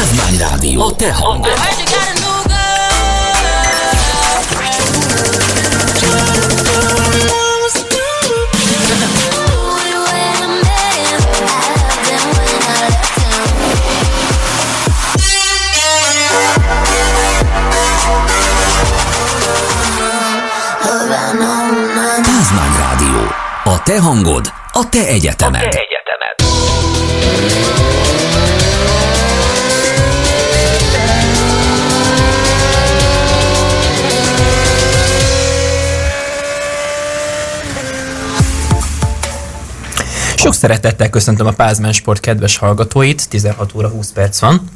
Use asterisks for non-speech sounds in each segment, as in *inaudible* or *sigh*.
Pázmány Rádió, a te hangod. Pázmány Rádió, a te hangod, a te egyetemed. A te egyetemed. Sok szeretettel köszöntöm a Pázmány Sport kedves hallgatóit, 16 óra 20 perc van.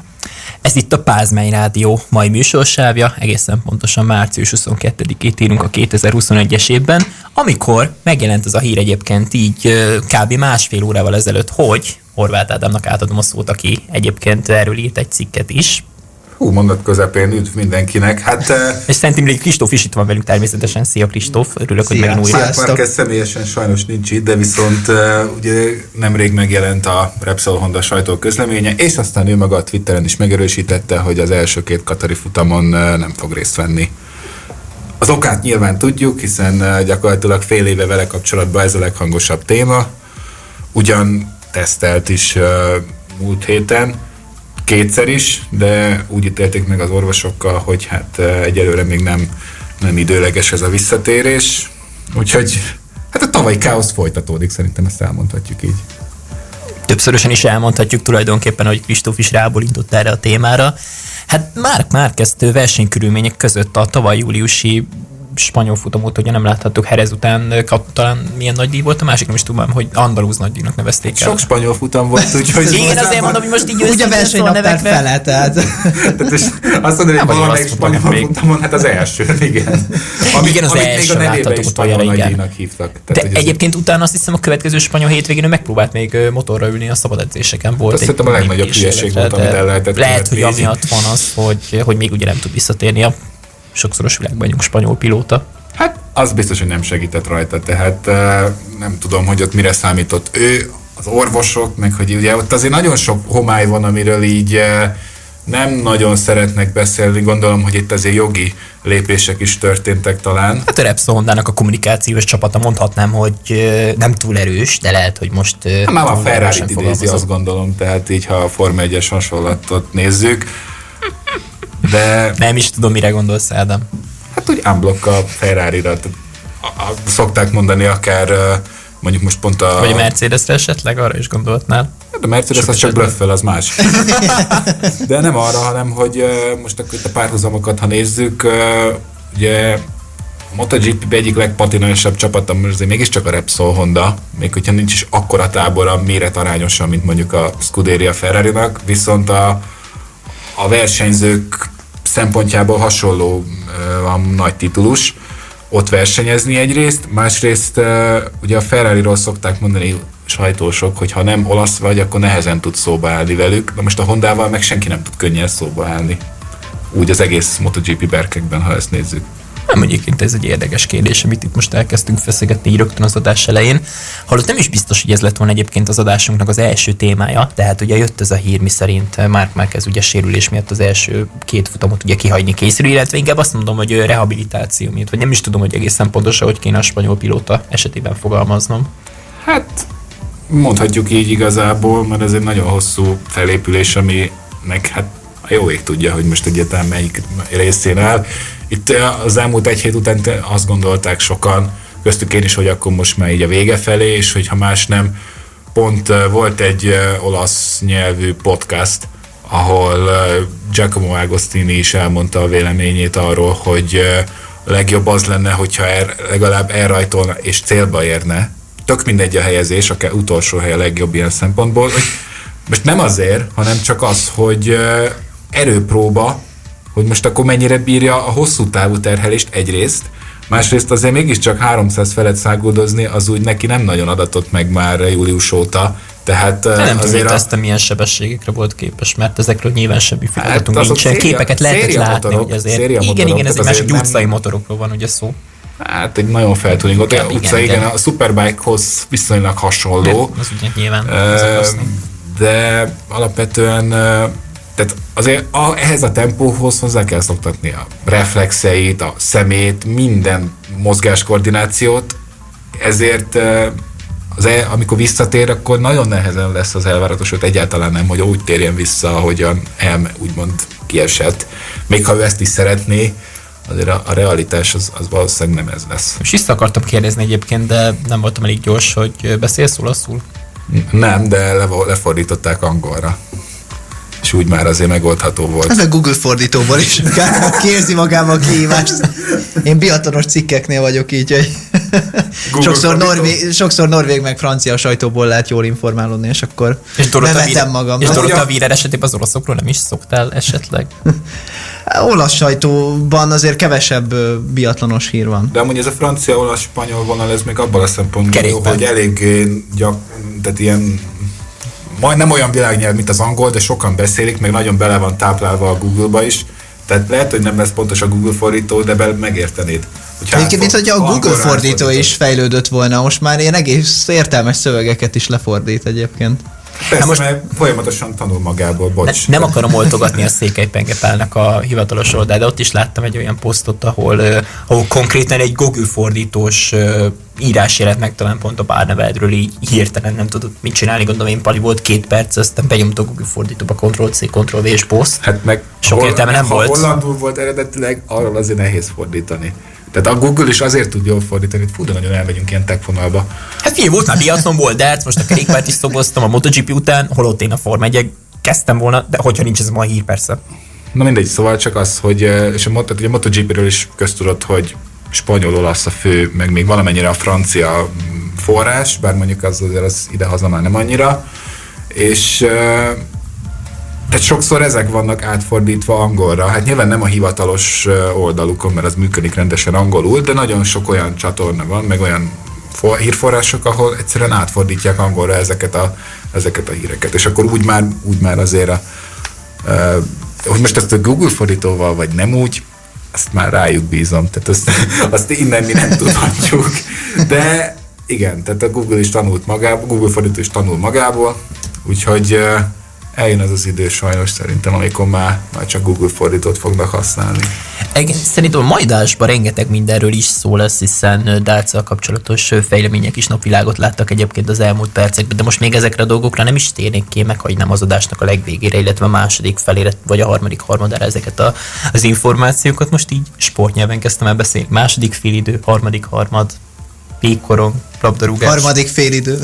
Ez itt a Pázmány Rádió mai műsorsávja, egészen pontosan március 22-ét írunk a 2021-es évben, amikor megjelent ez a hír egyébként így kb. másfél órával ezelőtt, hogy Horváth Ádámnak átadom a szót, aki egyébként erről írt egy cikket is. Hú, mondat közepén üdv mindenkinek. Hát eh, És szerintem még Kristóf is itt van velünk természetesen. Szia Kristóf, örülök, hogy Szia. megint újra. Sziasztok. Márquez személyesen sajnos nincs itt, de viszont uh, ugye nemrég megjelent a Repsol Honda sajtó közleménye, és aztán ő maga a Twitteren is megerősítette, hogy az első két Katari futamon uh, nem fog részt venni. Az okát nyilván tudjuk, hiszen uh, gyakorlatilag fél éve vele kapcsolatban ez a leghangosabb téma. Ugyan tesztelt is uh, múlt héten, kétszer is, de úgy ítélték meg az orvosokkal, hogy hát egyelőre még nem, nem időleges ez a visszatérés. Úgyhogy hát a tavalyi káosz folytatódik, szerintem ezt elmondhatjuk így. többszörösen is elmondhatjuk tulajdonképpen, hogy Kristóf is rábólintott erre a témára. Hát Márk Márkeztő versenykörülmények között a tavaly júliusi spanyol futamot, ugye nem láthattuk Herez után, kap, talán milyen nagy díj volt a másik, nem is tudom, hogy Andalúz nagydíjnak nevezték el. Sok spanyol futam volt, *laughs* úgyhogy... Igen, azért mondom, hogy most így Úgy a versenynaptár fele, tehát *laughs* Tehát azt mondani, Nem hogy valamelyik spanyol még. futamon, hát az első, *laughs* igen. Igen, az első is utoljára, igen. hívtak. De Tehát, ez- egyébként utána azt hiszem a következő spanyol hétvégén ő megpróbált még motorra ülni a szabad edzéseken. Volt Azt egy szerintem a legnagyobb hülyeség volt, de amit el lehetett Lehet, hogy amiatt van az, hogy, hogy még ugye nem tud visszatérni a sokszoros világbajnok spanyol pilóta. Hát az biztos, hogy nem segített rajta, tehát eh, nem tudom, hogy ott mire számított ő, az orvosok, meg hogy ugye ott azért nagyon sok homály van, amiről így nem nagyon szeretnek beszélni, gondolom, hogy itt azért jogi lépések is történtek talán. Hát a Repsol Hondának a kommunikációs csapata mondhatnám, hogy nem túl erős, de lehet, hogy most Hát Már a ferrari idézi, azt gondolom, tehát így, ha a Forma 1-es hasonlatot nézzük. De Nem is tudom, mire gondolsz, Ádám. hát úgy unblock a Ferrari-ra. tehát a- a- Szokták mondani akár mondjuk most pont a... Vagy a Mercedesre esetleg, arra is gondoltnál. Hát a Mercedes Sok az csak blöffel, az más. *laughs* De nem arra, hanem hogy most akkor itt a párhuzamokat, ha nézzük, ugye a MotoGP egyik legpatinánsabb csapata azért mégiscsak a Repsol Honda, még hogyha nincs is akkora tábora méret arányosan, mint mondjuk a Scuderia ferrari viszont a, a versenyzők szempontjából hasonló a nagy titulus ott versenyezni egyrészt, másrészt ugye a Ferrari-ról szokták mondani sajtósok, hogy ha nem olasz vagy, akkor nehezen tud szóba állni velük, de most a Hondával meg senki nem tud könnyen szóba állni. Úgy az egész MotoGP berkekben, ha ezt nézzük. Nem egyébként ez egy érdekes kérdés, amit itt most elkezdtünk feszegetni így rögtön az adás elején. Holott nem is biztos, hogy ez lett volna egyébként az adásunknak az első témája, tehát ugye jött ez a hír, mi szerint Mark Marquez ugye sérülés miatt az első két futamot ugye kihagyni készül, illetve inkább azt mondom, hogy rehabilitáció miatt, vagy nem is tudom, hogy egészen pontosan, hogy kéne a spanyol pilóta esetében fogalmaznom. Hát mondhatjuk így igazából, mert ez egy nagyon hosszú felépülés, ami meg hát a jó ég tudja, hogy most egyáltalán melyik részén áll. Itt eh, az elmúlt egy hét után azt gondolták sokan, köztük én is, hogy akkor most már így a vége felé, és hogy ha más nem, pont eh, volt egy eh, olasz nyelvű podcast, ahol Giacomo Agostini is elmondta a véleményét arról, hogy legjobb az lenne, hogyha er, legalább elrajtolna és célba érne. Tök mindegy a helyezés, akár utolsó hely a legjobb ilyen szempontból. Most nem azért, hanem csak az, hogy erőpróba, hogy most akkor mennyire bírja a hosszú távú terhelést egyrészt, másrészt azért mégiscsak 300 felett száguldozni, az úgy neki nem nagyon adatott meg már július óta, tehát De nem tudom, azért hogy a, ezt milyen sebességekre volt képes, mert ezekről nyilván semmiféle Hát nincsen. széria- Képeket lehetett látni, motorok, hogy azért. Igen, motorok, igen, ez egy tehát más, hogy azért nem- utcai motorokról van ugye szó. hát egy nagyon feltuningot, Igen, utca, igen, igen, a Superbike-hoz viszonylag hasonló. Az ugye nyilván rossz. de alapvetően ö, tehát azért a, ehhez a tempóhoz hozzá kell szoktatni a reflexeit, a szemét, minden mozgáskoordinációt, ezért az el, amikor visszatér, akkor nagyon nehezen lesz az elváratos, hogy egyáltalán nem, hogy úgy térjen vissza, ahogyan el, úgymond kiesett. Még ha ő ezt is szeretné, azért a, a realitás az, az valószínűleg nem ez lesz. És vissza akartam kérdezni egyébként, de nem voltam elég gyors, hogy beszélsz olaszul? Nem, de le, lefordították angolra és úgy már azért megoldható volt. Ez a Google fordítóból is *laughs* kérzi magában a kihívást. Én biatonos cikkeknél vagyok így, hogy sokszor, norvég, sokszor norvég meg francia sajtóból lehet jól informálódni, és akkor és bevetem magam. És Dorota Wiener esetében az oroszokról nem is szoktál esetleg? *laughs* Olasz sajtóban azért kevesebb biatlanos hír van. De amúgy ez a francia-olasz-spanyol vonal, ez még abban a szempontból, hogy elég gyak, tehát ilyen majd nem olyan világnyelv, mint az angol, de sokan beszélik, meg nagyon bele van táplálva a Google-ba is. Tehát lehet, hogy nem lesz pontos a Google fordító, de be megértenéd. Egyébként, mint hogy a Google fordító is fejlődött volna, most már ilyen egész értelmes szövegeket is lefordít egyébként. Persze, hát most mert folyamatosan tanul magából, bocs. Ne, nem akarom oltogatni a Székely Pengepálnak a hivatalos oldal, de ott is láttam egy olyan posztot, ahol, ahol konkrétan egy Google fordítós írás jelent meg talán pont a bárnevedről, így hirtelen nem tudott mit csinálni, gondolom én Pali volt két perc, aztán benyomta a Google fordítóba Ctrl-C, Ctrl-V és poszt. Hát meg Sok hol, értelme nem ha volt. hollandul volt eredetileg, arról azért nehéz fordítani. Tehát a Google is azért tud jól fordítani, hogy fú, de nagyon elmegyünk ilyen tech vonalba. Hát figyelj, volt már biatlon, volt darts, most a kerékpárt is szoboztam a MotoGP után, holott én a Forma 1 kezdtem volna, de hogyha nincs ez ma a hír, persze. Na mindegy, szóval csak az, hogy és a, tehát a MotoGP-ről is köztudott, hogy spanyol-olasz a fő, meg még valamennyire a francia forrás, bár mondjuk az azért az ide-haza már nem annyira, és tehát sokszor ezek vannak átfordítva angolra. Hát nyilván nem a hivatalos oldalukon, mert az működik rendesen angolul, de nagyon sok olyan csatorna van, meg olyan hírforrások, ahol egyszerűen átfordítják angolra ezeket a, ezeket a híreket. És akkor úgy már, úgy már azért a, hogy most ezt a Google fordítóval, vagy nem úgy, ezt már rájuk bízom, tehát azt, *laughs* azt innen mi nem tudhatjuk. De igen, tehát a Google is tanult magából, Google fordító is tanul magából, úgyhogy eljön az az idő sajnos szerintem, amikor már, már csak Google fordítót fognak használni. Szerintem a majdásban rengeteg mindenről is szó lesz, hiszen Dálccal kapcsolatos fejlemények is napvilágot láttak egyébként az elmúlt percekben, de most még ezekre a dolgokra nem is térnék ki, meghagynám az adásnak a legvégére, illetve a második felére, vagy a harmadik harmadára ezeket a, az információkat. Most így sportnyelven kezdtem el beszélni. Második félidő, harmadik harmad, pékkorong, labdarúgás. Harmadik félidő.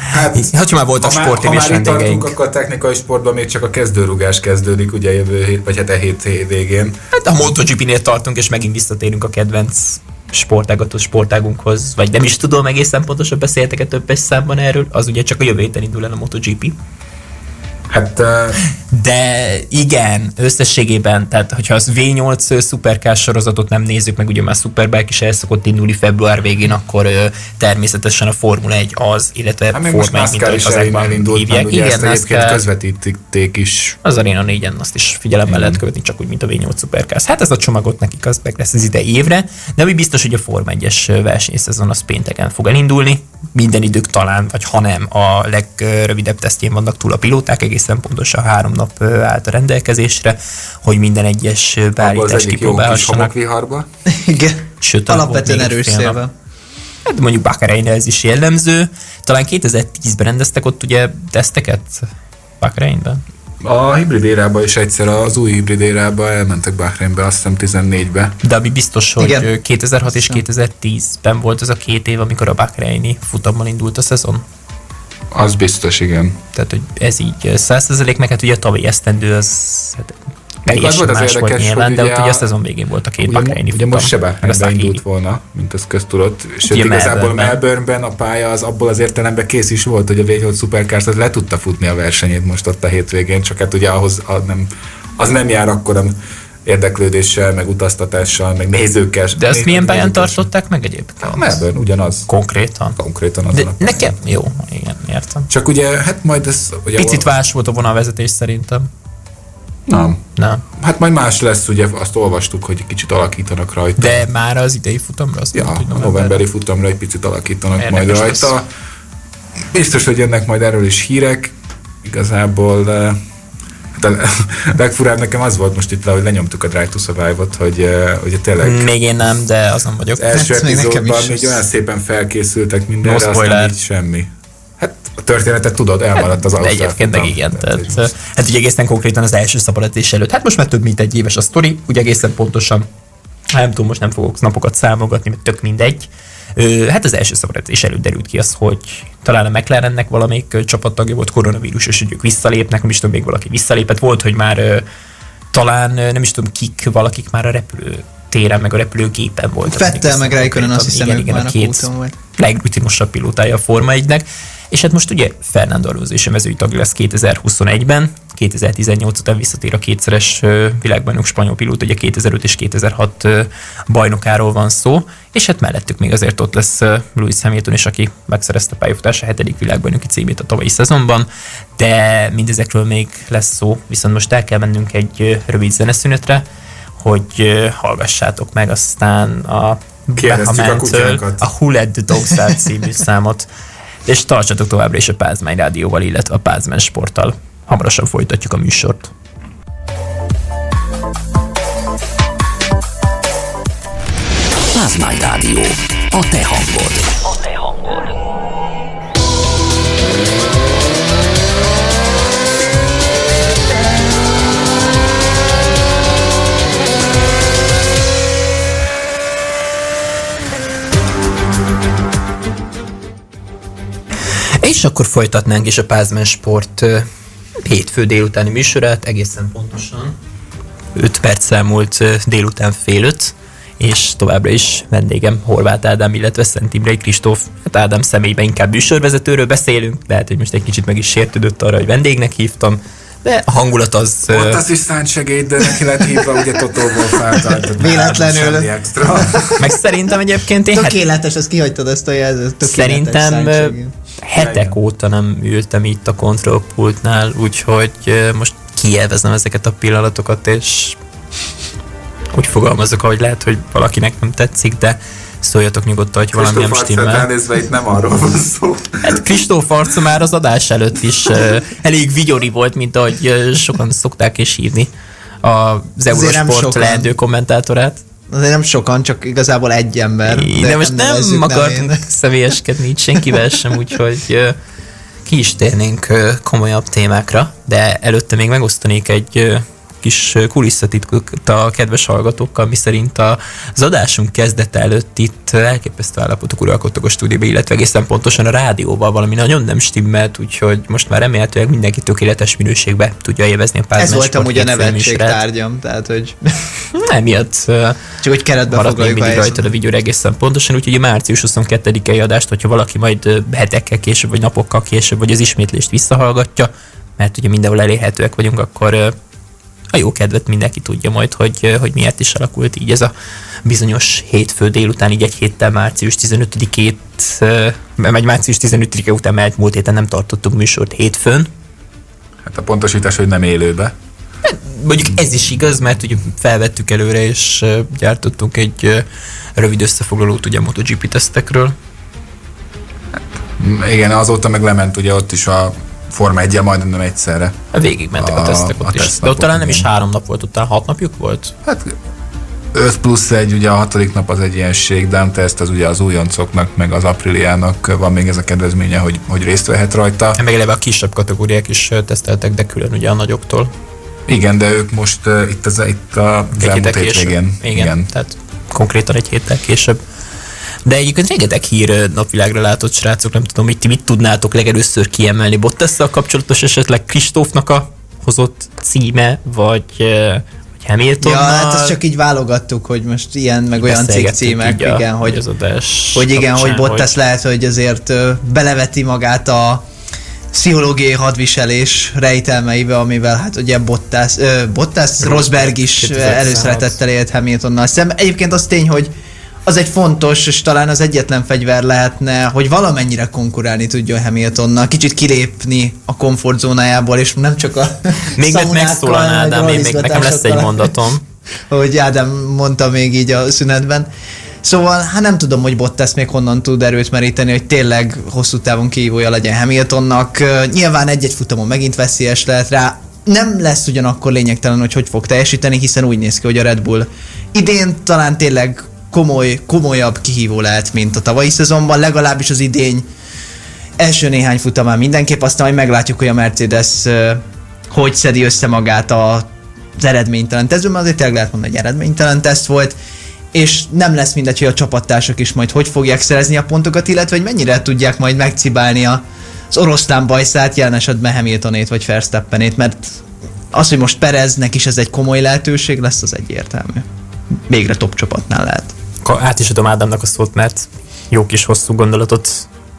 Hát, ha már voltak sportévés vendégeink. akkor a technikai sportban még csak a kezdőrugás kezdődik, ugye jövő hét, vagy hát a hét végén. Hát a MotoGP-nél tartunk, és megint visszatérünk a kedvenc sportágatos sportágunkhoz, vagy nem is tudom egészen pontosan beszéltek-e többes számban erről, az ugye csak a jövő héten indul el a MotoGP. Hát, uh... De igen, összességében, tehát hogyha az V8 szuperkás sorozatot nem nézzük, meg ugye már Superbike is el szokott indulni február végén, akkor ö, természetesen a Formula 1 az, illetve hát Forma 1, mint ahogy az elindult, hívják. Ugye igen, ezt egyébként közvetítették is. Az Arena 4-en azt is figyelemmel lehet követni, csak úgy, mint a V8 szuperkász. Hát ez a csomagot nekik az meg lesz az ide évre, de ami biztos, hogy a Forma 1-es versenyszezon az pénteken fog elindulni, minden idők talán, vagy ha nem, a legrövidebb tesztjén vannak túl a pilóták, egészen pontosan három nap állt a rendelkezésre, hogy minden egyes beállítást kipróbálhassanak. viharba. Igen, Sőt, alapvetően erős szélve. Hát mondjuk Bakareinre ez is jellemző. Talán 2010-ben rendeztek ott ugye teszteket Bakareinben. A hibrid érába is egyszer az új hibrid érába elmentek Bahreinbe, azt hiszem 14-be. De ami biztos, hogy Igen. 2006 és 2010-ben volt az a két év, amikor a Bahreini futammal indult a szezon. Az biztos, igen. Tehát, hogy ez így százszerzelék, meg hát ugye a tavalyi esztendő az hát az volt az érdekes, volt nyilván, de ott ugye a szezon végén volt a két ugye, Bahreini Ugye most se Bahreinbe indult volna, mint az köztudott. És ugye igazából Melbourneben a pálya az abból az értelemben kész is volt, hogy a V8 Supercars az le tudta futni a versenyét most ott a hétvégén, csak hát ugye ahhoz az nem, az nem jár akkor a érdeklődéssel, meg utaztatással, meg nézőkkel. De ezt milyen pályán tartották meg egyébként? A Melbourne, ugyanaz. Konkrétan? Konkrétan az De a nekem? Jó, igen, értem. Csak ugye, hát majd ez... Ugye Picit vás volt a vonalvezetés szerintem. Nem. Nem. Hát majd más lesz, ugye azt olvastuk, hogy kicsit alakítanak rajta. De már az idei futamra? Azt ja, mondta, hogy a novemberi futamra egy picit alakítanak Érdekes majd rajta. Lesz. Biztos, hogy jönnek majd erről is hírek. Igazából De *laughs* legfurább nekem az volt most itt, hogy lenyomtuk a Drive to Survive-ot, hogy, eh, hogy tényleg Még én nem, de azon vagyok. az első Hát még nekem epizódban is. még olyan szépen felkészültek mindenre, No aztán így semmi. Hát a történetet tudod, elmaradt az De autó. egyébként meg igen. Tehát, hát ugye egészen konkrétan az első szabadítás előtt. Hát most már több mint egy éves a sztori, ugye egészen pontosan nem tudom, most nem fogok napokat számolgatni, mert tök mindegy. Hát az első szabadítás előtt derült ki az, hogy talán a McLarennek valamelyik csapattagja volt koronavírus, és hogy ők visszalépnek, nem is tudom, még valaki visszalépett. Volt, hogy már talán nem is tudom kik, valakik már a repülő téren, meg a repülőgépen voltak. Fettel meg Räikkönen, azt hiszem, igen, igen, a már a két volt. legrutinosabb pilótája a Forma 1-nek, és hát most ugye Fernando Alonso is a mezői tag lesz 2021-ben, 2018 után visszatér a kétszeres világbajnok spanyol pilóta, ugye 2005 és 2006 ö, bajnokáról van szó, és hát mellettük még azért ott lesz Lewis Hamilton is, aki megszerezte pályafutása hetedik világbajnoki címét a tavalyi szezonban, de mindezekről még lesz szó, viszont most el kell mennünk egy rövid zeneszünetre, hogy hallgassátok meg aztán a Kérdeztük a kutyánkat. a Who Let the Dogs című számot, *laughs* és tartsatok továbbra is a Pázmány Rádióval, illetve a Pázmány Sporttal. Hamarosan folytatjuk a műsort. Pázmány Rádió. A te hangod. És akkor folytatnánk is a Pázmány Sport hétfő délutáni műsorát, egészen pontosan 5 perc elmúlt délután fél öt, és továbbra is vendégem Horváth Ádám, illetve Szent Imrei Kristóf. Hát Ádám személyben inkább műsorvezetőről beszélünk, lehet, hogy most egy kicsit meg is sértődött arra, hogy vendégnek hívtam, de a hangulat az... Ott az is szánt segéd, de neki lett hívva, ugye Totóból feltált. Véletlenül. Meg szerintem egyébként én hát Tökéletes, azt kihagytad ezt a jelzőt. Szerintem hetek óta nem ültem itt a kontrollpultnál, úgyhogy most kielvezem ezeket a pillanatokat, és úgy fogalmazok, ahogy lehet, hogy valakinek nem tetszik, de szóljatok nyugodtan, hogy valami nem stimmel. elnézve itt nem arról van szó. Hát Kristóf arca már az adás előtt is ö, elég vigyori volt, mint ahogy ö, sokan szokták is hívni az Eurosport leendő kommentátorát. Azért nem sokan, csak igazából egy ember. De, de most nem nevezzük akartunk nevén. *laughs* személyeskedni itt senkivel sem, úgyhogy ki is térnénk komolyabb témákra, de előtte még megosztanék egy kis kulisszatitkot a kedves hallgatókkal, miszerint a- az adásunk kezdete előtt itt elképesztő állapotok uralkodtak a stúdióban, illetve egészen pontosan a rádióval valami nagyon nem stimmelt, úgyhogy most már remélhetőleg mindenki tökéletes minőségbe tudja élvezni a Pázmány Ez volt amúgy a nevetség tárgyam, tehát hogy *laughs* Emiatt ö, csak hogy keretbe a mindig rajtad a videóra egészen pontosan, úgyhogy a március 22-i adást, hogyha valaki majd hetekkel később, vagy napokkal később, vagy az ismétlést visszahallgatja, mert ugye mindenhol elérhetőek vagyunk, akkor a jó kedvet mindenki tudja majd, hogy, hogy miért is alakult így ez a bizonyos hétfő délután, így egy héttel március 15-ét, ö, vagy március 15-e után, mert múlt héten nem tartottunk műsort hétfőn, Hát a pontosítás, hogy nem élőbe. mondjuk ez is igaz, mert ugye felvettük előre, és gyártottunk egy rövid összefoglalót ugye a MotoGP tesztekről. Mm, Igen, azóta meg lement ugye ott is a Forma 1 majdnem nem egyszerre. Végig mentek a, A- tesztek a ott is. De ott talán nem is három nap volt, ott talán hat napjuk volt. Hát 5 plusz egy, ugye a hatodik nap az egy ilyen shakedown teszt, az ugye az újoncoknak, meg az apriliának van még ez a kedvezménye, hogy, hogy részt vehet rajta. Meg eleve a kisebb kategóriák is teszteltek, de külön ugye a nagyoktól. Igen, de ők most uh, itt, az, itt a elmúlt hétvégén. Igen, Igen, tehát konkrétan egy héttel később. De egyébként rengeteg hír napvilágra látott srácok, nem tudom, mit, ti mit tudnátok legelőször kiemelni. Bottasszal kapcsolatos esetleg Kristófnak a hozott címe, vagy, Hamiltonnal. Ja, hát ezt csak így válogattuk, hogy most ilyen, meg olyan címek, így a- igen, hogy, az adás hogy igen, kapcsán, hogy Bottas lehet, hogy azért beleveti magát a pszichológiai hadviselés rejtelmeibe, amivel hát ugye Bottas, ö, Bottas Rosberg is 2016. előszeretettel élt Hamiltonnal szemben. Egyébként az tény, hogy az egy fontos, és talán az egyetlen fegyver lehetne, hogy valamennyire konkurálni tudjon Hamiltonnal, kicsit kilépni a komfortzónájából, és nem csak a Még szaunákkal, megszólalnál, meg Ádám, én még nekem lesz egy mondatom. *laughs* Ahogy Ádám mondta még így a szünetben. Szóval, hát nem tudom, hogy Bottas még honnan tud erőt meríteni, hogy tényleg hosszú távon kihívója legyen Hamiltonnak. Nyilván egy-egy futamon megint veszélyes lehet rá. nem lesz ugyanakkor lényegtelen, hogy hogy fog teljesíteni, hiszen úgy néz ki, hogy a Red Bull idén talán tényleg komoly, komolyabb kihívó lehet, mint a tavalyi szezonban, legalábbis az idény első néhány futamán mindenképp, aztán majd meglátjuk, hogy a Mercedes hogy szedi össze magát a, az eredménytelen tesztben, azért tényleg lehet mondani, hogy eredménytelen teszt volt, és nem lesz mindegy, hogy a csapattársak is majd hogy fogják szerezni a pontokat, illetve hogy mennyire tudják majd megcibálni a, az oroszlán bajszát, jelen esetben Hamiltonét vagy Verstappenét, mert az, hogy most Pereznek is ez egy komoly lehetőség lesz, az egyértelmű. Végre top csapatnál lehet. Át is adom Ádámnak a szót, mert jó kis hosszú gondolatot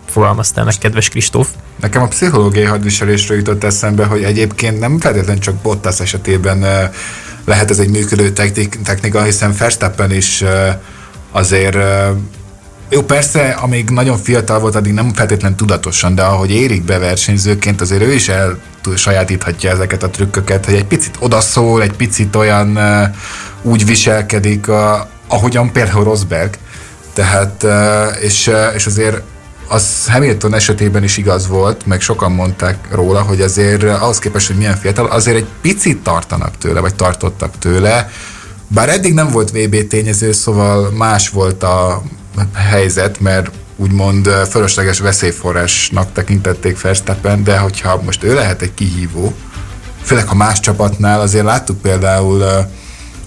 fogalmaztál meg, kedves Kristóf. Nekem a pszichológiai hadviselésről jutott eszembe, hogy egyébként nem feltétlenül csak Bottas esetében lehet ez egy működő technika, hiszen Verstappen is azért jó, persze, amíg nagyon fiatal volt, addig nem feltétlenül tudatosan, de ahogy érik be versenyzőként, azért ő is el sajátíthatja ezeket a trükköket, hogy egy picit odaszól, egy picit olyan úgy viselkedik, uh, ahogyan például Rosberg. Tehát, és, és azért az Hamilton esetében is igaz volt, meg sokan mondták róla, hogy azért ahhoz képest, hogy milyen fiatal, azért egy picit tartanak tőle, vagy tartottak tőle, bár eddig nem volt VB tényező, szóval más volt a helyzet, mert úgymond fölösleges veszélyforrásnak tekintették Verstappen, de hogyha most ő lehet egy kihívó, főleg ha más csapatnál, azért láttuk például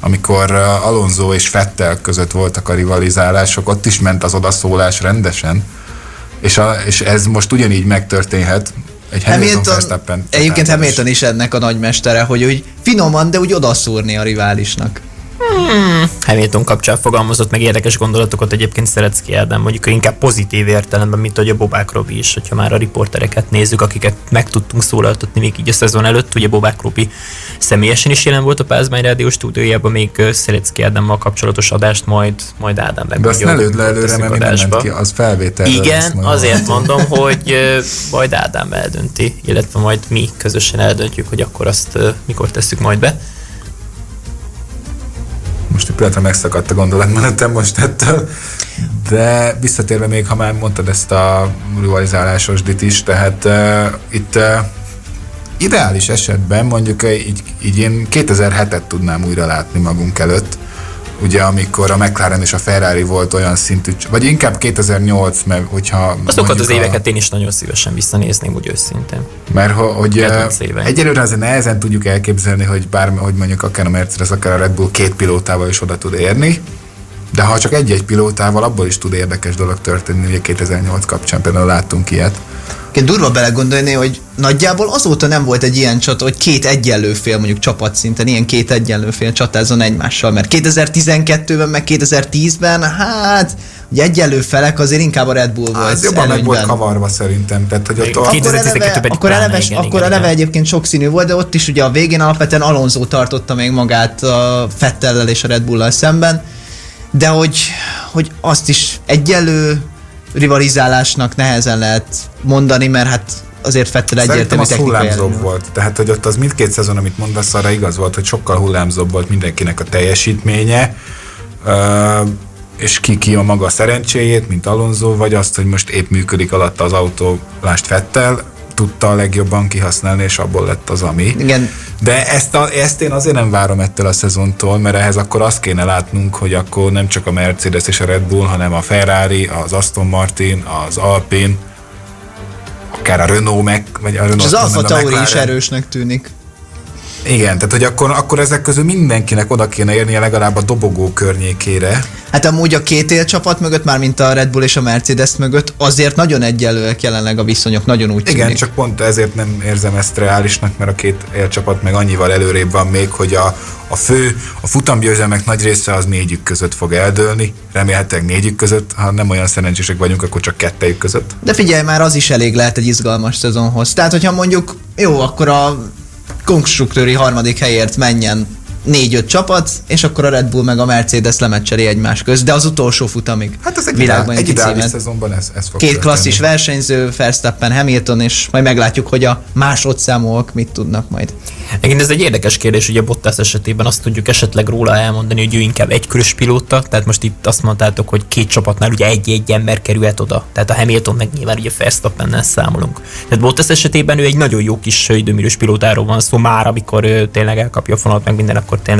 amikor Alonso és Fettel között voltak a rivalizálások, ott is ment az odaszólás rendesen, és, a, és ez most ugyanígy megtörténhet, egy Hamilton, Hamilton Egyébként Hamilton is ennek a nagymestere, hogy úgy finoman, de úgy odaszúrni a riválisnak. Hmm. Hamilton kapcsán fogalmazott meg érdekes gondolatokat egyébként Szeretszki Ádám, mondjuk inkább pozitív értelemben, mint hogy a Bobák Robi is, hogyha már a riportereket nézzük, akiket meg tudtunk szólaltatni még így a szezon előtt, ugye Bobák Robi személyesen is jelen volt a Pázmány Rádió stúdiójában, még Szeretszki Ádámmal kapcsolatos adást majd, majd Ádám meg. De azt ne lőd le előre, mert nem ki, az felvétel. Igen, azért mondom, hogy majd Ádám eldönti, illetve majd mi közösen eldöntjük, hogy akkor azt mikor tesszük majd be most egy pillanatra megszakadt a gondolatmenetem most ettől, de visszatérve még, ha már mondtad ezt a rivalizálásos dit is, tehát uh, itt uh, ideális esetben mondjuk így, így én 2007-et tudnám újra látni magunk előtt, ugye amikor a McLaren és a Ferrari volt olyan szintű, vagy inkább 2008, mert hogyha... Azokat az éveket a... én is nagyon szívesen visszanézném, úgy őszintén. Mert hogy egyelőre azért nehezen tudjuk elképzelni, hogy bármi, hogy mondjuk akár a Mercedes, akár a Red Bull két pilótával is oda tud érni, de ha csak egy-egy pilótával, abból is tud érdekes dolog történni, ugye 2008 kapcsán például láttunk ilyet. Én durva belegondolni, hogy nagyjából azóta nem volt egy ilyen csata, hogy két egyenlő fél mondjuk csapatszinten, ilyen két egyenlő fél csatázzon egymással, mert 2012-ben, meg 2010-ben, hát ugye egyenlő felek azért inkább a Red Bull volt. Ez jobban meg volt kavarva szerintem. Tehát, hogy ott akkor eleve, akkor eleve, igen, akkor igen, eleve igen. egyébként sokszínű volt, de ott is ugye a végén alapvetően Alonso tartotta még magát a Fettellel és a Red Bull-lal szemben, de hogy, hogy azt is egyenlő rivalizálásnak nehezen lehet mondani, mert hát azért Fettel egyértelmű az hullámzóbb volt. Tehát, hogy ott az mindkét szezon, amit mondasz, arra igaz volt, hogy sokkal hullámzóbb volt mindenkinek a teljesítménye, és ki ki a maga szerencséjét, mint Alonso, vagy azt, hogy most épp működik alatta az autó, lást Fettel, tudta a legjobban kihasználni, és abból lett az, ami. Igen. De ezt, a, ezt én azért nem várom ettől a szezontól, mert ehhez akkor azt kéne látnunk, hogy akkor nem csak a Mercedes és a Red Bull, hanem a Ferrari, az Aston Martin, az Alpine, akár a Renault meg, vagy a Renault. És az Alfa Tauri is erősnek tűnik. Igen, tehát hogy akkor, akkor ezek közül mindenkinek oda kéne érnie legalább a dobogó környékére. Hát amúgy a két élcsapat mögött, már mint a Red Bull és a Mercedes mögött, azért nagyon egyenlőek jelenleg a viszonyok, nagyon úgy Igen, tűnik. csak pont ezért nem érzem ezt reálisnak, mert a két élcsapat meg annyival előrébb van még, hogy a, a fő, a futamgyőzelmek nagy része az négyük között fog eldőlni, remélhetőleg négyük között, ha nem olyan szerencsések vagyunk, akkor csak kettejük között. De figyelj, már az is elég lehet egy izgalmas szezonhoz. Tehát, hogyha mondjuk, jó, akkor a konstruktőri harmadik helyért menjen négy-öt csapat, és akkor a Red Bull meg a Mercedes lemecseli egymás közt, de az utolsó futamig. Hát ez egy, világban egy ideális szezonban ez, ez fog Két történni. klasszis versenyző, Verstappen, Hamilton, és majd meglátjuk, hogy a másodszámúak mit tudnak majd. Igen, ez egy érdekes kérdés, ugye Bottas esetében azt tudjuk esetleg róla elmondani, hogy ő inkább egy körös pilóta, tehát most itt azt mondtátok, hogy két csapatnál ugye egy-egy ember kerülhet oda, tehát a Hamilton meg nyilván ugye Verstappennel számolunk. Tehát Bottas esetében ő egy nagyon jó kis időmérős pilótáról van szó már, amikor ő tényleg elkapja a fonat, meg minden, akkor करते हैं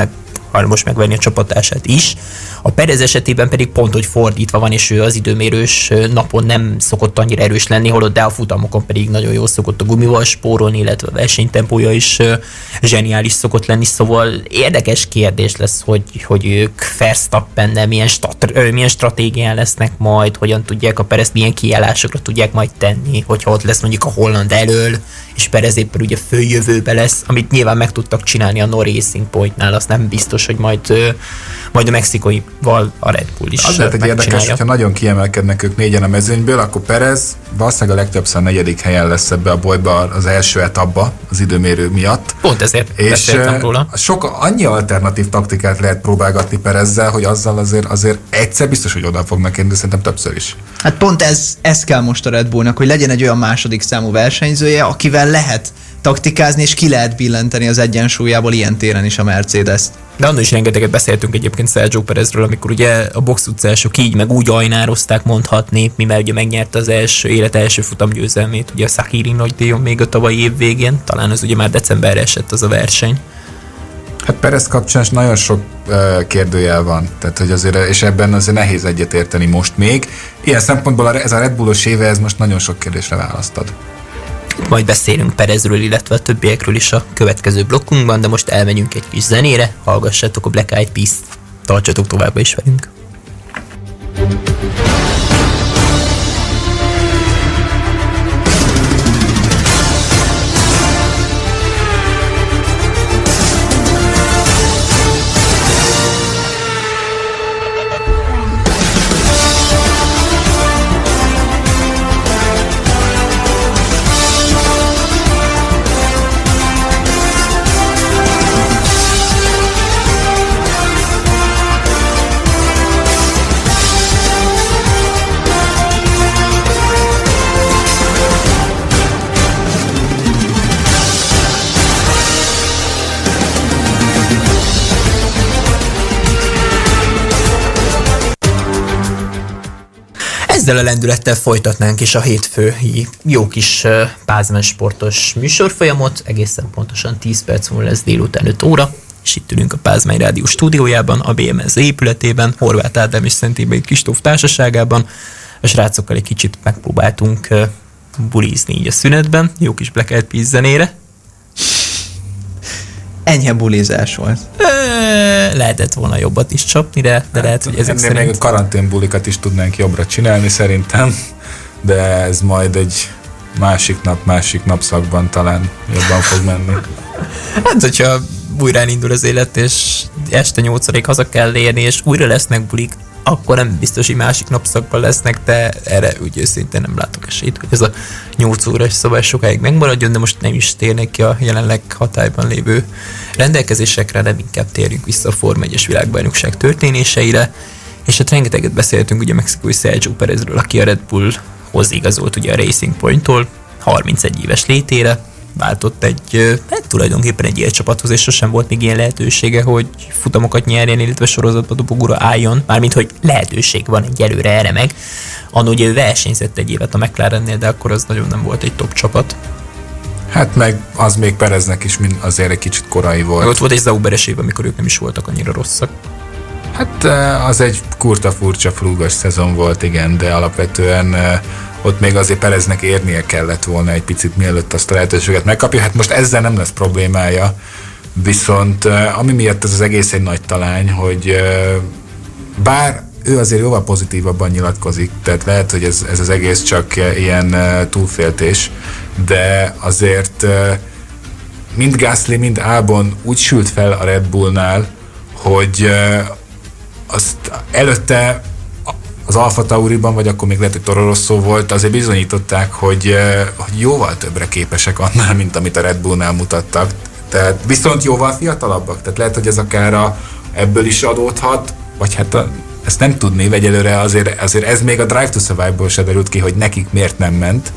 hajlamos megvenni a csapatását is. A Perez esetében pedig pont, hogy fordítva van, és ő az időmérős napon nem szokott annyira erős lenni, holott de a futamokon pedig nagyon jól szokott a gumival spórolni, illetve a versenytempója is zseniális szokott lenni, szóval érdekes kérdés lesz, hogy, hogy ők Verstappen milyen, stat, milyen stratégián lesznek majd, hogyan tudják a Perez milyen kiállásokra tudják majd tenni, hogyha ott lesz mondjuk a Holland elől, és Perez éppen ugye följövőbe lesz, amit nyilván meg tudtak csinálni a No Racing Pointnál, azt nem biztos, hogy majd, majd a mexikóival a Red Bull is Az lehet egy érdekes, hogyha nagyon kiemelkednek ők négyen a mezőnyből, akkor Perez valószínűleg a legtöbbször a negyedik helyen lesz ebbe a bolyba az első etapba az időmérő miatt. Pont ezért és róla. Sok, annyi alternatív taktikát lehet próbálgatni Perezzel, hogy azzal azért, azért egyszer biztos, hogy oda fognak érni, de szerintem többször is. Hát pont ez, ez kell most a Red Bullnak, hogy legyen egy olyan második számú versenyzője, akivel lehet taktikázni, és ki lehet billenteni az egyensúlyából ilyen téren is a Mercedes-t. De annól is rengeteget beszéltünk egyébként Sergio Perezről, amikor ugye a box utcások így meg úgy ajnározták mondhatni, mivel ugye megnyerte az első élet első futam győzelmét, ugye a Sakiri nagy díjon még a tavalyi év végén, talán az ugye már decemberre esett az a verseny. Hát Perez kapcsán nagyon sok uh, kérdőjel van, tehát hogy azért, és ebben azért nehéz egyetérteni most még. Ilyen szempontból ez a Red Bullos éve, ez most nagyon sok kérdésre választad. Majd beszélünk Perezről, illetve a többiekről is a következő blokkunkban, de most elmegyünk egy kis zenére, hallgassátok a Black Eyed Peas-t, tartsatok továbbra is velünk. Ezzel a lendülettel folytatnánk is a hétfői jó kis pázmen sportos műsorfolyamot, egészen pontosan 10 perc múlva lesz délután 5 óra, és itt ülünk a Pázmány Rádió stúdiójában, a BMS épületében, Horváth Ádám és Szentébei Kristóf társaságában. A srácokkal egy kicsit megpróbáltunk bulizni így a szünetben, jó kis Black Eyed zenére enyhe bulizás volt. lehetett volna jobbat is csapni, de, de lehet, hogy ezek szerint... még a karanténbulikat is tudnánk jobbra csinálni szerintem, de ez majd egy másik nap, másik napszakban talán jobban fog menni. Hát, hogyha újra elindul az élet, és este nyolcadik haza kell érni, és újra lesznek bulik, akkor nem biztos, hogy másik napszakban lesznek, de erre úgy őszintén nem látok esélyt, hogy ez a 8 órás szabály sokáig megmaradjon, de most nem is térnek ki a jelenleg hatályban lévő rendelkezésekre, nem inkább térjünk vissza a Form 1 világbajnokság történéseire, és hát rengeteget beszéltünk ugye mexikói Sergio Perezről, aki a Red Bullhoz igazolt ugye a Racing Point-tól, 31 éves létére, váltott egy, hát tulajdonképpen egy ilyen csapathoz, és sosem volt még ilyen lehetősége, hogy futamokat nyerjen, illetve sorozatba dobogóra álljon, mármint, hogy lehetőség van egy előre erre meg. Annó ugye ő versenyzett egy évet a McLarennél, de akkor az nagyon nem volt egy top csapat. Hát meg az még Pereznek is azért egy kicsit korai volt. Ott volt egy Zauberes év, amikor ők nem is voltak annyira rosszak. Hát az egy kurta furcsa flúgas szezon volt, igen, de alapvetően ott még azért Pereznek érnie kellett volna egy picit, mielőtt azt a lehetőséget megkapja. Hát most ezzel nem lesz problémája, viszont ami miatt ez az egész egy nagy talány, hogy bár ő azért jóval pozitívabban nyilatkozik, tehát lehet, hogy ez, ez az egész csak ilyen túlféltés, de azért mind Gasly, mind Albon úgy sült fel a Red Bullnál, hogy azt előtte az Alfa Tauriban, vagy akkor még lehet, hogy Toro Rosso volt, azért bizonyították, hogy, hogy jóval többre képesek annál, mint amit a Red Bullnál mutattak. Tehát viszont jóval fiatalabbak, tehát lehet, hogy ez akár a, ebből is adódhat, vagy hát a, ezt nem tudni, vagy előre azért, azért ez még a Drive to Survive-ból se derült ki, hogy nekik miért nem ment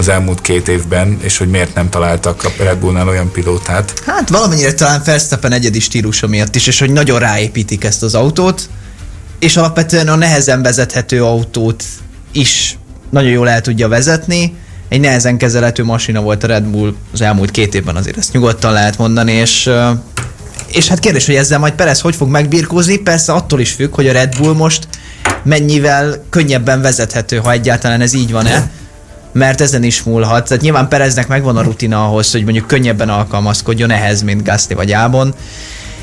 az elmúlt két évben, és hogy miért nem találtak a Red Bullnál olyan pilótát. Hát valamennyire talán Verstappen egyedi stílusa miatt is, és hogy nagyon ráépítik ezt az autót, és alapvetően a nehezen vezethető autót is nagyon jól el tudja vezetni. Egy nehezen kezelhető masina volt a Red Bull az elmúlt két évben, azért ezt nyugodtan lehet mondani, és és hát kérdés, hogy ezzel majd Perez hogy fog megbirkózni, persze attól is függ, hogy a Red Bull most mennyivel könnyebben vezethető, ha egyáltalán ez így van-e mert ezen is múlhat. Tehát nyilván Pereznek megvan a rutina ahhoz, hogy mondjuk könnyebben alkalmazkodjon ehhez, mint Gasly vagy Ábon.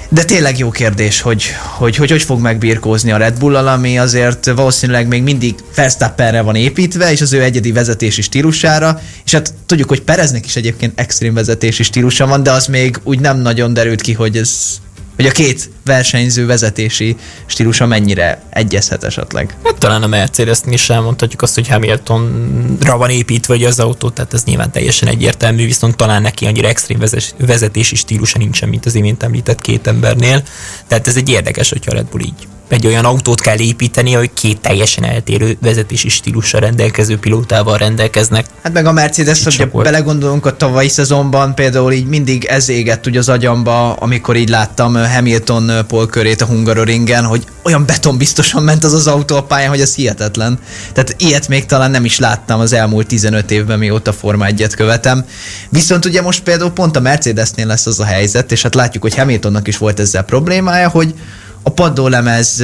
De tényleg jó kérdés, hogy hogy, hogy, hogy fog megbírkózni a Red bull ami azért valószínűleg még mindig Verstappenre van építve, és az ő egyedi vezetési stílusára, és hát tudjuk, hogy Pereznek is egyébként extrém vezetési stílusa van, de az még úgy nem nagyon derült ki, hogy ez hogy a két versenyző vezetési stílusa mennyire egyezhet esetleg. Hát talán a mercedes is elmondhatjuk azt, hogy Hamiltonra van építve vagy az autó, tehát ez nyilván teljesen egyértelmű, viszont talán neki annyira extrém vezetési stílusa nincsen, mint az imént említett két embernél. Tehát ez egy érdekes, hogyha a Red Bull így egy olyan autót kell építeni, hogy két teljesen eltérő vezetési stílussal rendelkező pilótával rendelkeznek. Hát meg a Mercedes, hogy belegondolunk a tavalyi szezonban, például így mindig ez égett ugye az agyamba, amikor így láttam Hamilton polkörét a Hungaroringen, hogy olyan betonbiztosan ment az az autó a pályán, hogy ez hihetetlen. Tehát ilyet még talán nem is láttam az elmúlt 15 évben, mióta Forma 1-et követem. Viszont ugye most például pont a Mercedesnél lesz az a helyzet, és hát látjuk, hogy Hamiltonnak is volt ezzel problémája, hogy a padlólemez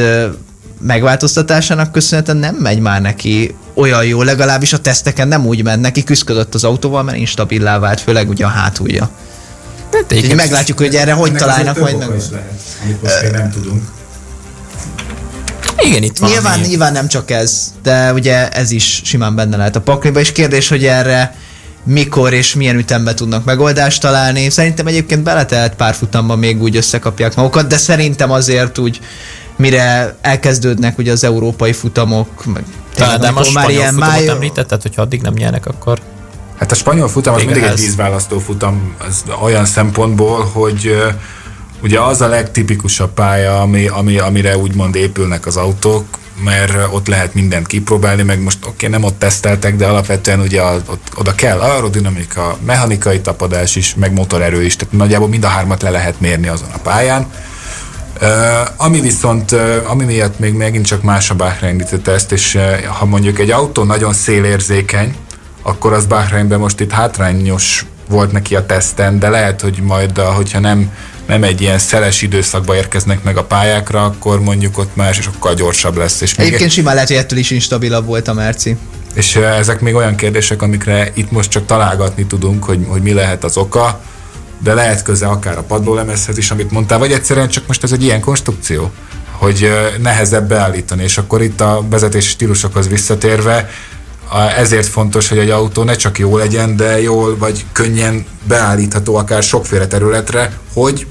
megváltoztatásának köszönhetően nem megy már neki olyan jó, legalábbis a teszteken nem úgy ment neki, küzdött az autóval, mert instabilá vált, főleg ugye a hátulja. Hát, Így meglátjuk, hogy erre hogy találnak majd meg. Is lehet, most nem tudunk. Igen, itt van. Nyilván, nyilván nem csak ez, de ugye ez is simán benne lehet a pakliba, és kérdés, hogy erre mikor és milyen ütemben tudnak megoldást találni. Szerintem egyébként beletelt pár futamban még úgy összekapják magukat, de szerintem azért úgy mire elkezdődnek ugye az európai futamok, meg tényleg, de most már ilyen máj... említetted, hogyha addig nem nyernek, akkor Hát a spanyol futam az mindig egy vízválasztó futam az olyan szempontból, hogy ugye az a legtipikusabb pálya, ami, ami, amire úgymond épülnek az autók, mert ott lehet mindent kipróbálni, meg most oké, okay, nem ott teszteltek, de alapvetően ugye ott, oda kell aerodinamika, mechanikai tapadás is, meg motorerő is, tehát nagyjából mind a hármat le lehet mérni azon a pályán. Uh, ami viszont, uh, ami miatt még megint csak más a Bahrein teszt, és uh, ha mondjuk egy autó nagyon szélérzékeny, akkor az Bahreinben most itt hátrányos volt neki a teszten, de lehet, hogy majd, hogyha nem nem egy ilyen szeles időszakba érkeznek meg a pályákra, akkor mondjuk ott már sokkal gyorsabb lesz. És Egyébként simán lehet, hogy ettől is instabilabb volt a Merci. És ezek még olyan kérdések, amikre itt most csak találgatni tudunk, hogy, hogy mi lehet az oka, de lehet köze akár a padlólemezhez is, amit mondtál, vagy egyszerűen csak most ez egy ilyen konstrukció, hogy nehezebb beállítani, és akkor itt a vezetési stílusokhoz visszatérve, ezért fontos, hogy egy autó ne csak jó legyen, de jól vagy könnyen beállítható akár sokféle területre, hogy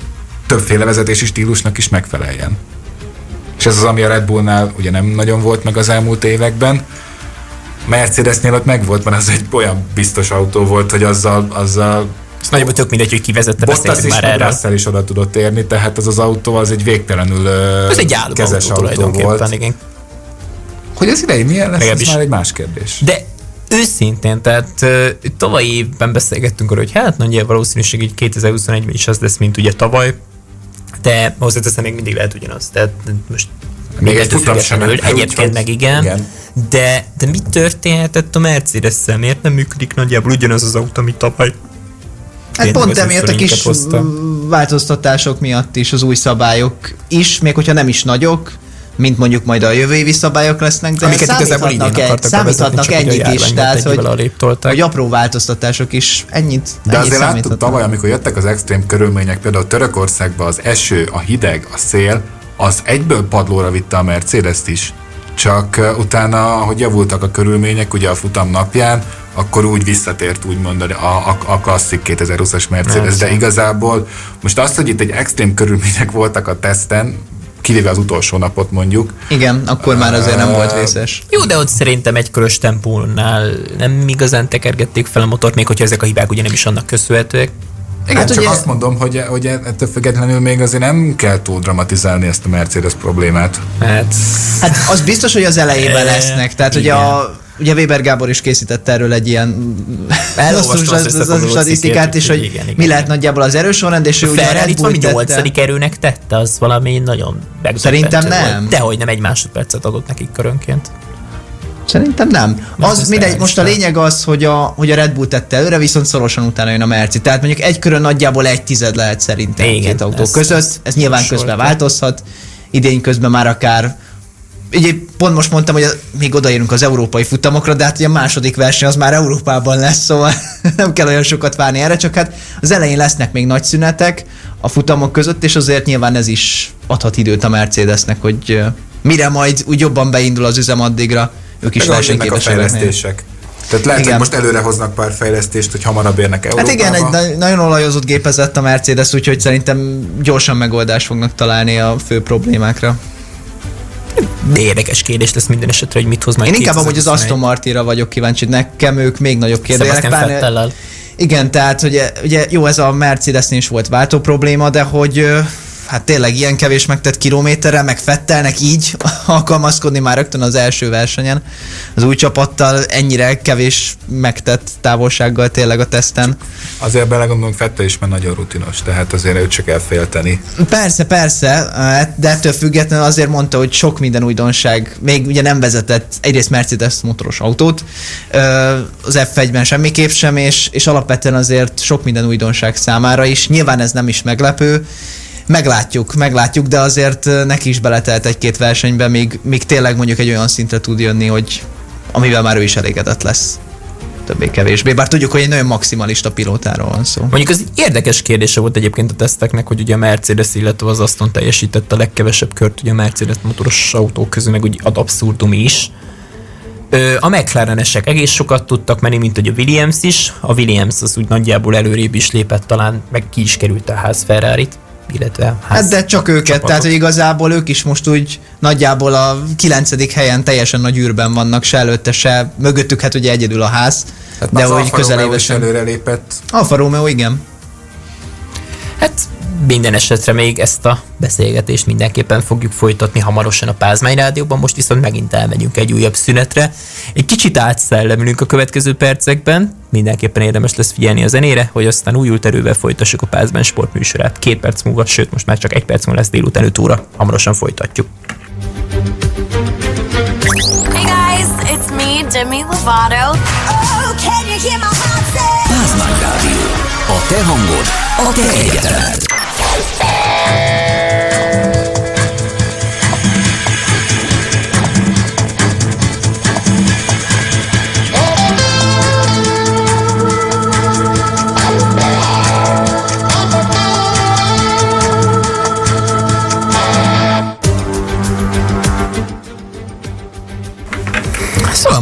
többféle vezetési stílusnak is megfeleljen. És ez az, ami a Red Bullnál ugye nem nagyon volt meg az elmúlt években. Mercedesnél ott megvolt, mert az egy olyan biztos autó volt, hogy azzal, azzal ez nagyobb tök mindegy, hogy kivezette, Bottas is, már erről. Russell is oda tudott érni, tehát az az autó az egy végtelenül ez egy kezes autó, autó volt. Igen. Hogy az idei milyen lesz, ez már egy más kérdés. De őszintén, tehát uh, tavaly évben beszélgettünk arról, hogy hát nagy valószínűség, hogy 2021-ben is az lesz, mint ugye tavaly, de hozzáteszem még mindig lehet ugyanaz. Tehát most még egy futam sem Egyébként meg igen, igen. De, de mi történhetett a mercedes -szel? Miért nem működik nagyjából ugyanaz az autó, mint tavaly? Hát Én pont emiatt a kis hoztam. változtatások miatt is, az új szabályok is, még hogyha nem is nagyok, mint mondjuk majd a jövő évi szabályok lesznek, de Amiket számíthatnak, egy, számíthatnak ennyit is, tehát hogy, hogy apró változtatások is ennyit De ennyit azért láttuk tavaly, amikor jöttek az extrém körülmények, például Törökországban az eső, a hideg, a szél, az egyből padlóra vitte a Mercedes-t is. Csak utána, hogy javultak a körülmények, ugye a futam napján, akkor úgy visszatért úgymond a, a, a klasszik 2020-as Mercedes, de igazából most azt, hogy itt egy extrém körülmények voltak a teszten, kivéve az utolsó napot mondjuk. Igen, akkor már azért nem volt vészes. Jó, de ott szerintem egy körös tempónál nem igazán tekergették fel a motort, még hogyha ezek a hibák ugye nem is annak köszönhetőek. Igen, hát csak ugye... azt mondom, hogy, hogy ettől függetlenül még azért nem kell túl dramatizálni ezt a Mercedes problémát. Hát, hát az biztos, hogy az elejében lesznek. Tehát ugye a Ugye Weber Gábor is készített erről egy ilyen statisztikát is, hogy igen, igen, mi lehet nagyjából az erős sorrend, és ő ugye a Red Bull nyolcadik erőnek tette, az valami nagyon Szerintem nem. Dehogy nem egy másodpercet adott nekik körönként. Szerintem nem. Az, az mindegy, most a lényeg az, hogy a, hogy a Red Bull tette előre, viszont szorosan utána jön a Merci. Tehát mondjuk egy körön nagyjából egy tized lehet szerintem Igen, két autó ez, között. Ez, ez nyilván közben változhat. Idény közben már akár ugye pont most mondtam, hogy még odaérünk az európai futamokra, de hát ugye a második verseny az már Európában lesz, szóval *laughs* nem kell olyan sokat várni erre, csak hát az elején lesznek még nagy szünetek a futamok között, és azért nyilván ez is adhat időt a Mercedesnek, hogy mire majd úgy jobban beindul az üzem addigra, ők is versenyképesek. a fejlesztések. Tehát lehet, igen. hogy most előre hoznak pár fejlesztést, hogy hamarabb érnek Európába. Hát igen, egy nagyon olajozott gépezett a Mercedes, úgyhogy szerintem gyorsan megoldást fognak találni a fő problémákra. De érdekes kérdés lesz minden esetre, hogy mit hoz majd Én inkább amúgy az Aston Martinra vagyok kíváncsi, nekem ők még nagyobb kérdések. Igen, tehát ugye, ugye jó, ez a Mercedesnél is volt váltó probléma, de hogy hát tényleg ilyen kevés megtett kilométerre, meg Fettelnek így *laughs* alkalmazkodni már rögtön az első versenyen. Az új csapattal ennyire kevés megtett távolsággal tényleg a teszten. Azért belegondolom, Fettel is már nagyon rutinos, tehát azért őt csak elfélteni. Persze, persze, de ettől függetlenül azért mondta, hogy sok minden újdonság, még ugye nem vezetett egyrészt Mercedes motoros autót, az F1-ben semmiképp sem, és, és alapvetően azért sok minden újdonság számára is. Nyilván ez nem is meglepő, meglátjuk, meglátjuk, de azért neki is beletelt egy-két versenybe, míg, míg tényleg mondjuk egy olyan szintre tud jönni, hogy amivel már ő is elégedett lesz többé-kevésbé. Bár tudjuk, hogy egy nagyon maximalista pilótáról van szó. Mondjuk az érdekes kérdése volt egyébként a teszteknek, hogy ugye a Mercedes, illetve az Aston teljesített a legkevesebb kört ugye a Mercedes motoros autók közül, meg úgy ad abszurdum is. A McLarenesek egész sokat tudtak menni, mint hogy a Williams is. A Williams az úgy nagyjából előrébb is lépett talán, meg ki is került a ház Ferrari-t illetve ház Hát de csak őket, csapatok. tehát hogy igazából ők is most úgy nagyjából a kilencedik helyen teljesen nagy űrben vannak, se előtte, se mögöttük, hát ugye egyedül a ház. Hát de hogy közelébe sem. előrelépett. Alfa Romeo, igen. Hát minden esetre még ezt a beszélgetést mindenképpen fogjuk folytatni hamarosan a Pázmány Rádióban, most viszont megint elmegyünk egy újabb szünetre. Egy kicsit átszellemülünk a következő percekben, mindenképpen érdemes lesz figyelni a zenére, hogy aztán újult erővel folytassuk a Pázmány sportműsorát. Két perc múlva, sőt most már csak egy perc múlva lesz délután 5 óra. Hamarosan folytatjuk. Hey guys, it's me, Demi Lovato. Oh, can you hear my heart Pázmány Rádió. A te hangod, a te egyetemed.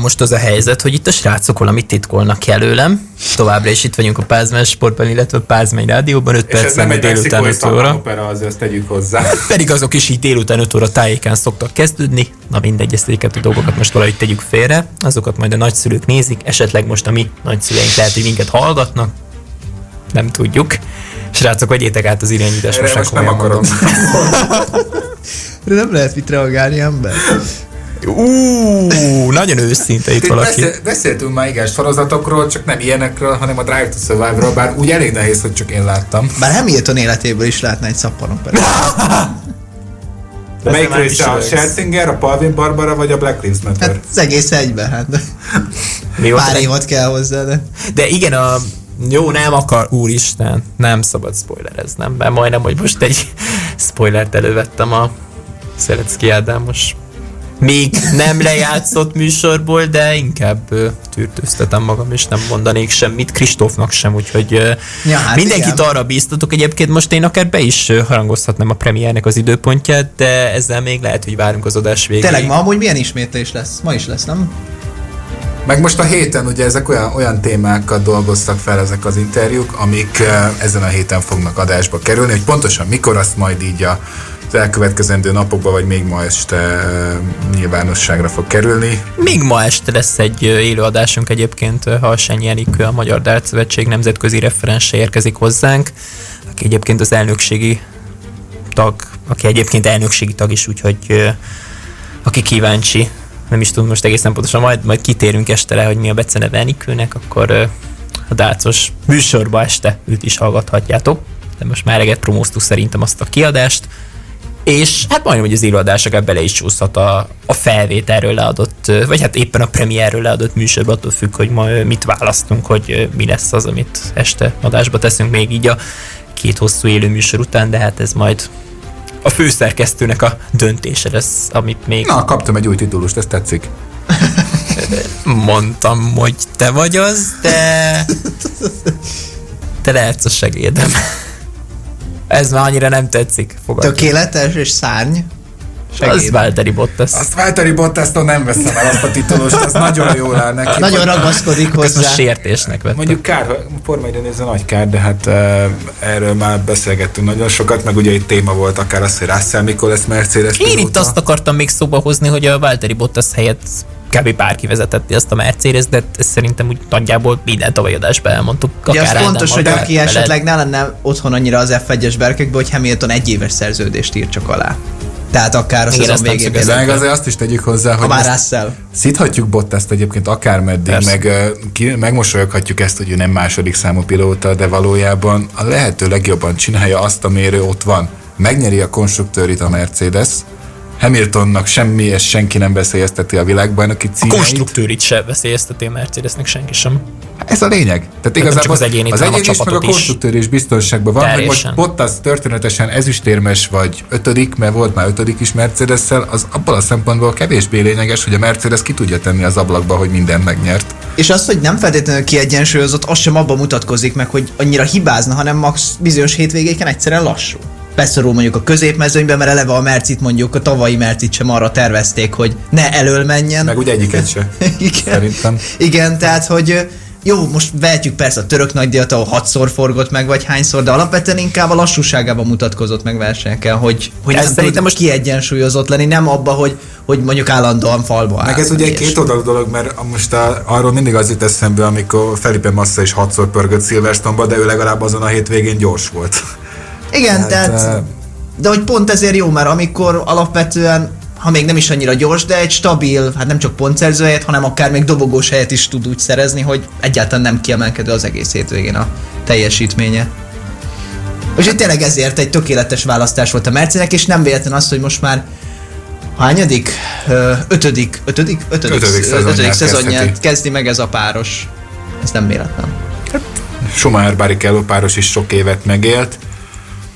Most az a helyzet, hogy itt a srácok valamit titkolnak előlem. Továbbra is itt vagyunk a Pázmány sportban, illetve a Pázmány rádióban, 5 perc nem délután 5 óra. Opera, azért tegyük hozzá. *laughs* Pedig azok is így délután 5 óra tájékán szoktak kezdődni. Na mindegy, ezt a dolgokat most valahogy tegyük félre. Azokat majd a nagyszülők nézik, esetleg most a mi nagyszüleink lehet, hogy minket hallgatnak. Nem tudjuk. Srácok, vegyétek át az irányítást. Most, most nem akarom. *laughs* De nem lehet mit reagálni ember. Ú, nagyon őszinte itt valaki. Beszél, beszéltünk már igen sorozatokról, csak nem ilyenekről, hanem a Drive to Survive-ról, bár úgy elég nehéz, hogy csak én láttam. Bár Hamilton életéből is látna egy szappanon Melyik része a Scherzinger, a Palvin Barbara vagy a Black Lives Matter? Hát az egész egyben, hát. Mi Pár évad kell hozzá, de... De igen, a jó, nem akar, úristen, nem szabad spoilereznem, mert majdnem, hogy most egy *laughs* spoilert elővettem a Szelecki Ádámos még nem lejátszott műsorból, de inkább uh, tűrtőztetem magam, és nem mondanék semmit Kristófnak sem, úgyhogy uh, ja, hát mindenkit igen. arra bíztatok. Egyébként most én akár be is harangozhatnám a premiernek az időpontját, de ezzel még lehet, hogy várunk az adás végéig. Tényleg ma amúgy milyen ismétlés lesz? Ma is lesz, nem? Meg most a héten ugye ezek olyan, olyan témákat dolgoztak fel ezek az interjúk, amik ezen a héten fognak adásba kerülni, hogy pontosan mikor azt majd így a az elkövetkezendő napokban, vagy még ma este nyilvánosságra fog kerülni. Még ma este lesz egy élőadásunk egyébként, Halsány Jenikő, a Magyar Dart Szövetség nemzetközi referense érkezik hozzánk, aki egyébként az elnökségi tag, aki egyébként elnökségi tag is, úgyhogy aki kíváncsi, nem is tudom most egészen pontosan, majd, majd kitérünk este le, hogy mi a beceneve Enikőnek, akkor a dácos műsorba este őt is hallgathatjátok, de most már eleget promóztuk szerintem azt a kiadást, és hát majdnem, hogy az akár bele is csúszhat a, a felvételről leadott, vagy hát éppen a premierről leadott műsorban, attól függ, hogy ma mit választunk, hogy mi lesz az, amit este adásba teszünk még így a két hosszú élő műsor után, de hát ez majd a főszerkesztőnek a döntése lesz, amit még... Na, kaptam egy új titulust, ez tetszik. *laughs* Mondtam, hogy te vagy az, de... Te lehetsz a segédem. Ez már annyira nem tetszik. Fogadjuk. Tökéletes és szárny. Segéd. Az Valtteri Bottas. Azt Valtteri bottas nem veszem el azt a titulust, az nagyon jól áll neki. Nagyon ragaszkodik hozzá. Ezt sértésnek vettem. Mondjuk kár, Forma ez a nagy kár, de hát uh, erről már beszélgettünk nagyon sokat, meg ugye egy téma volt akár az, hogy Russell mikor lesz Mercedes Én pilóta. itt azt akartam még szóba hozni, hogy a Valtteri Bottas helyett kb. bárki vezetette ezt a Mercedes, de ezt szerintem úgy nagyjából minden tavalyi adásban elmondtuk. Ja, az fontos, hogy aki esetleg ne lenne otthon annyira az F1-es berkekbe, hogy Hamilton egy éves szerződést ír csak alá. Tehát akár a szezon végén. De meg azért azt is tegyük hozzá, hogy már szíthatjuk Bottaszt egyébként akármeddig, meg ki, megmosolyoghatjuk ezt, hogy ő nem második számú pilóta, de valójában a lehető legjobban csinálja azt, amire ott van. Megnyeri a konstruktőrit a Mercedes, Hamiltonnak semmi és senki nem veszélyezteti a világbajnoki címeit. A konstruktőrit sem veszélyezteti a Mercedesnek senki sem. Ez a lényeg. Tehát igazából az egyéni, az egyéni is, meg a konstruktőr is biztonságban van, hogy most Bottas történetesen ezüstérmes vagy ötödik, mert volt már ötödik is mercedes az abban a szempontból kevésbé lényeges, hogy a Mercedes ki tudja tenni az ablakba, hogy minden megnyert. És az, hogy nem feltétlenül kiegyensúlyozott, az sem abban mutatkozik meg, hogy annyira hibázna, hanem max bizonyos hétvégéken egyszerűen lassú beszorul mondjuk a középmezőnybe, mert eleve a Mercit mondjuk a tavalyi Mercit sem arra tervezték, hogy ne elől menjen. Meg ugye egyiket se. *laughs* Igen. Szerintem. Igen, tehát hogy jó, most vehetjük persze a török nagydíjat, ahol hatszor forgott meg, vagy hányszor, de alapvetően inkább a lassúságában mutatkozott meg versenyeken, hogy, hogy nem szerintem most kiegyensúlyozott lenni, nem abba, hogy, hogy mondjuk állandóan falba áll. Meg ez ugye egy két oldalú dolog, mert most a, arról mindig az jut eszembe, amikor Felipe Massa is hatszor pörgött Silverstone-ba, de ő legalább azon a hétvégén gyors volt. Igen, tehát, tehát de hogy pont ezért jó, mert amikor alapvetően ha még nem is annyira gyors, de egy stabil, hát nem csak pontszerző helyet, hanem akár még dobogós helyet is tud úgy szerezni, hogy egyáltalán nem kiemelkedő az egész hétvégén a teljesítménye. Itt tényleg ezért egy tökéletes választás volt a Mercedes, és nem véletlen az, hogy most már hányadik? Ötödik, ötödik, ötödik, ötödik, szezonját, ötödik szezonját kezdi meg ez a páros. Ez nem véletlen. Hát, Schumacher Barrichello páros is sok évet megélt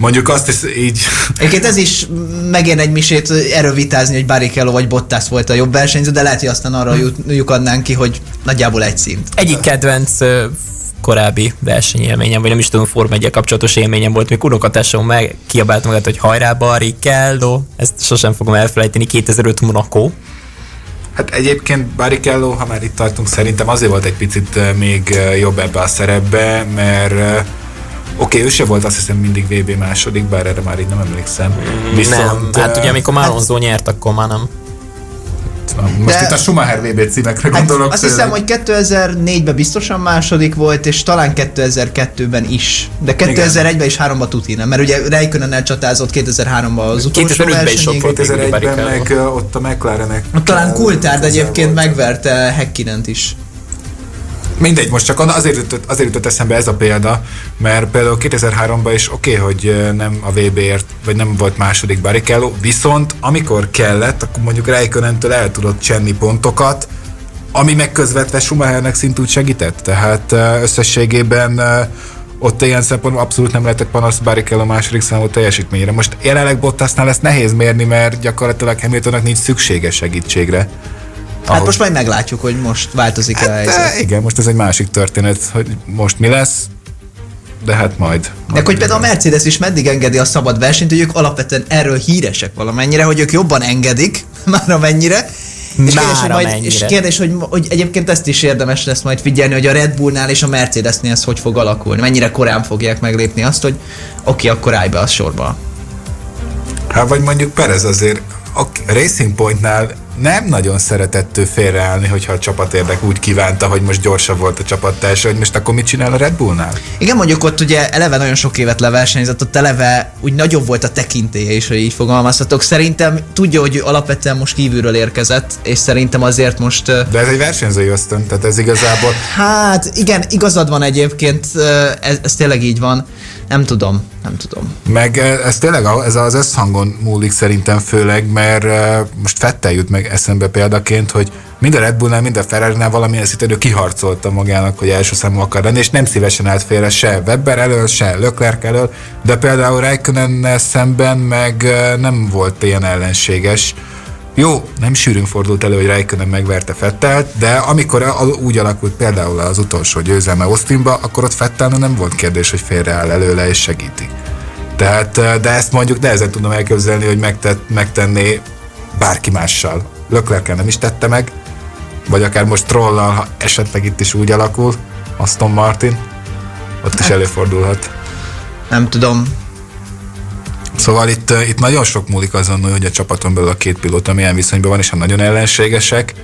Mondjuk azt is így... Egyébként ez is megér egy misét erről vitázni, hogy Barrichello vagy Bottas volt a jobb versenyző, de lehet, hogy aztán arra lyukadnánk ki, hogy nagyjából egy szint. Egyik kedvenc korábbi versenyélményem, vagy nem is tudom, Form 1 kapcsolatos élményem volt, még unokatásom meg kiabált magát, hogy hajrá Barrichello, ezt sosem fogom elfelejteni, 2005 Monaco. Hát egyébként Barrichello, ha már itt tartunk, szerintem azért volt egy picit még jobb ebbe a szerepbe, mert Oké, okay, ő se volt azt hiszem mindig VB második, bár erre már így nem emlékszem. Viszont, nem, hát ugye amikor már Alonso nyert, akkor már nem. Most De, itt a Schumacher VB címekre hát gondolok. Azt hiszem, hogy 2004-ben biztosan második volt, és talán 2002-ben is. De 2001-ben is háromba tuti, nem? Mert ugye Räikkönen csatázott 2003-ban az utolsó 2005-ben is sok 2001-ben meg ott a McLarenek. Talán Kultár, de egyébként megverte Hekkinent is. Mindegy, most csak azért jutott, azért jutott eszembe ez a példa, mert például 2003-ban is oké, okay, hogy nem a VB-ért, vagy nem volt második Barrichello, viszont amikor kellett, akkor mondjuk Räikkönentől el tudott csenni pontokat, ami megközvetve Schumachernek szintúgy segített. Tehát összességében ott ilyen szempontból abszolút nem lehetett panasz Barrichello második számú teljesítményre. Most jelenleg Bottasnál ezt nehéz mérni, mert gyakorlatilag Hamiltonnak nincs szüksége segítségre. Hát ahogy... most majd meglátjuk, hogy most változik hát, a helyzet. Igen, most ez egy másik történet, hogy most mi lesz, de hát majd. majd de hogy például a Mercedes is meddig engedi a szabad versenyt, hogy ők alapvetően erről híresek valamennyire, hogy ők jobban engedik, *laughs* már amennyire, és kérdés, hogy majd, és kérdés, hogy, hogy egyébként ezt is érdemes lesz majd figyelni, hogy a Red Bullnál és a Mercedesnél ez hogy fog alakulni. Mennyire korán fogják meglépni azt, hogy oké, okay, akkor állj be a sorba. Hát vagy mondjuk Perez azért a Racing Pointnál nem nagyon szeretett ő félreállni, hogyha a csapatérdek úgy kívánta, hogy most gyorsabb volt a csapattársa, hogy most akkor mit csinál a Red Bullnál? Igen, mondjuk ott ugye eleve nagyon sok évet leversenyzett, ott eleve úgy nagyobb volt a tekintélye is, hogy így fogalmazhatok. Szerintem tudja, hogy alapvetően most kívülről érkezett, és szerintem azért most... De ez egy versenyzői ösztön, tehát ez igazából... Hát igen, igazad van egyébként, ez, ez tényleg így van. Nem tudom, nem tudom. Meg ez tényleg ez az összhangon múlik szerintem főleg, mert most Fettel jut meg eszembe példaként, hogy mind a Red Bullnál, mind a Ferrari-nál valamilyen szinten ő kiharcolta magának, hogy első számú akar lenni, és nem szívesen állt félre se Webber elől, se Leclerc elől, de például Raikkonen szemben meg nem volt ilyen ellenséges. Jó, nem sűrűn fordult elő, hogy Raikkonen megverte Fettelt, de amikor úgy alakult például az utolsó győzelme Austinba, akkor ott Fettelnek nem volt kérdés, hogy félreáll előle és segíti. Tehát, de ezt mondjuk nehezen tudom elképzelni, hogy megtett, megtenné bárki mással. Löklerkel nem is tette meg, vagy akár most Trollal, ha esetleg itt is úgy alakul, Aston Martin, ott is hát, előfordulhat. Nem tudom, Szóval itt, itt nagyon sok múlik azon, hogy a csapaton belül a két pilóta milyen viszonyban van, és ha nagyon ellenségesek,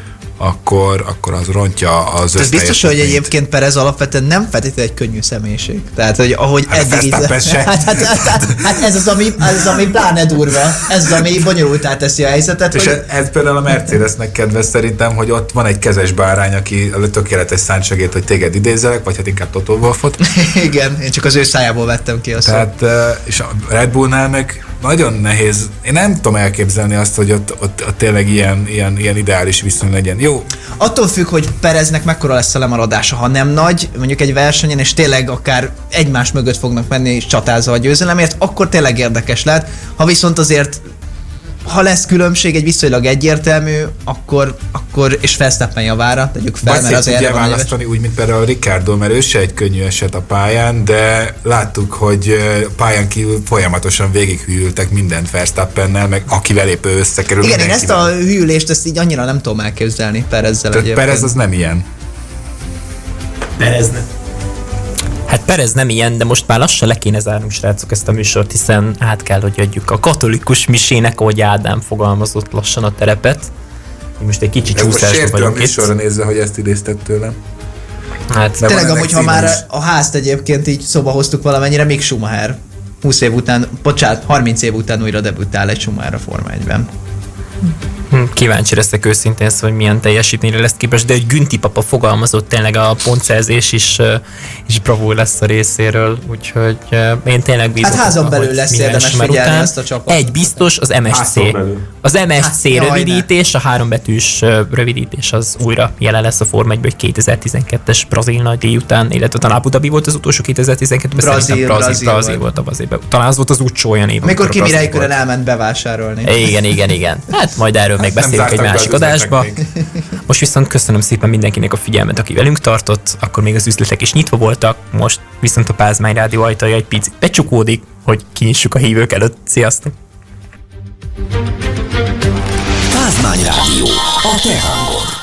akkor, akkor az rontja az Ez biztos, hogy egyébként Perez alapvetően nem feltétlenül egy könnyű személyiség. Tehát, hogy ahogy hát eddig... Így, hát, hát, hát, hát, hát, ez, az, ami, ez az, ami pláne durva. Ez az, ami bonyolultá teszi a helyzetet. És hogy... ez például a Mercedesnek kedves szerintem, hogy ott van egy kezes bárány, aki tökéletes szántsegét, hogy téged idézelek, vagy hát inkább Toto Wolfot. *laughs* Igen, én csak az ő szájából vettem ki a Tehát, és a Red Bullnál meg nagyon nehéz. Én nem tudom elképzelni azt, hogy ott, ott, ott tényleg ilyen, ilyen, ilyen ideális viszony legyen. Jó. Attól függ, hogy Pereznek mekkora lesz a lemaradása. Ha nem nagy, mondjuk egy versenyen, és tényleg akár egymás mögött fognak menni és csatázva a győzelemért, akkor tényleg érdekes lehet. Ha viszont azért ha lesz különbség egy viszonylag egyértelmű, akkor, akkor és Verstappen javára, tegyük fel, Vagy mert azért tudja választani úgy, mint például a Ricardo, mert ő se egy könnyű eset a pályán, de láttuk, hogy pályán kívül folyamatosan végighűltek mindent Verstappennel, meg akivel épp ő összekerül. Igen, én ezt a hűlést ezt így annyira nem tudom elképzelni Perezzel Tehát Perez az nem ilyen. Perez nem. Perez nem ilyen, de most már lassan le kéne zárnunk, srácok, ezt a műsort, hiszen át kell, hogy adjuk a katolikus misének, ahogy Ádám fogalmazott lassan a terepet. Most egy kicsit csúszásban vagyok itt. Most nézze, hogy ezt idéztett tőlem. Hát, De Tényleg amúgy, ha már a házt egyébként így szoba hoztuk valamennyire, még Schumacher 20 év után, bocsánat, 30 év után újra debütál egy Schumacher a Forma 1-ben. Hm, kíváncsi leszek őszintén, szóval, hogy milyen teljesítményre lesz képes, de egy Günti papa fogalmazott tényleg a pontszerzés is, is bravúr lesz a részéről, úgyhogy én tényleg bízom. Hát házon belül lesz érdemes figyelni után. ezt a csapatot. Egy biztos, az MSC. Az MSC hát, rövidítés, a hárombetűs rövidítés az újra jelen lesz a Forma 1 egy 2012-es brazil nagy után, illetve talán Abu Dhabi volt az utolsó 2012-ben, Brazil, Brazil, Brazil, Brazil volt a évben. Talán az volt az utcsó olyan év. Amikor Kimi elment bevásárolni. Igen, igen, igen. Hát majd erről még beszélünk egy másik adásba. Most viszont köszönöm szépen mindenkinek a figyelmet, aki velünk tartott, akkor még az üzletek is nyitva voltak, most viszont a Pázmány Rádió ajtaja egy picit becsukódik, hogy kinyissuk a hívők előtt. Sziasztok! Pázmány Rádió, a te hangod.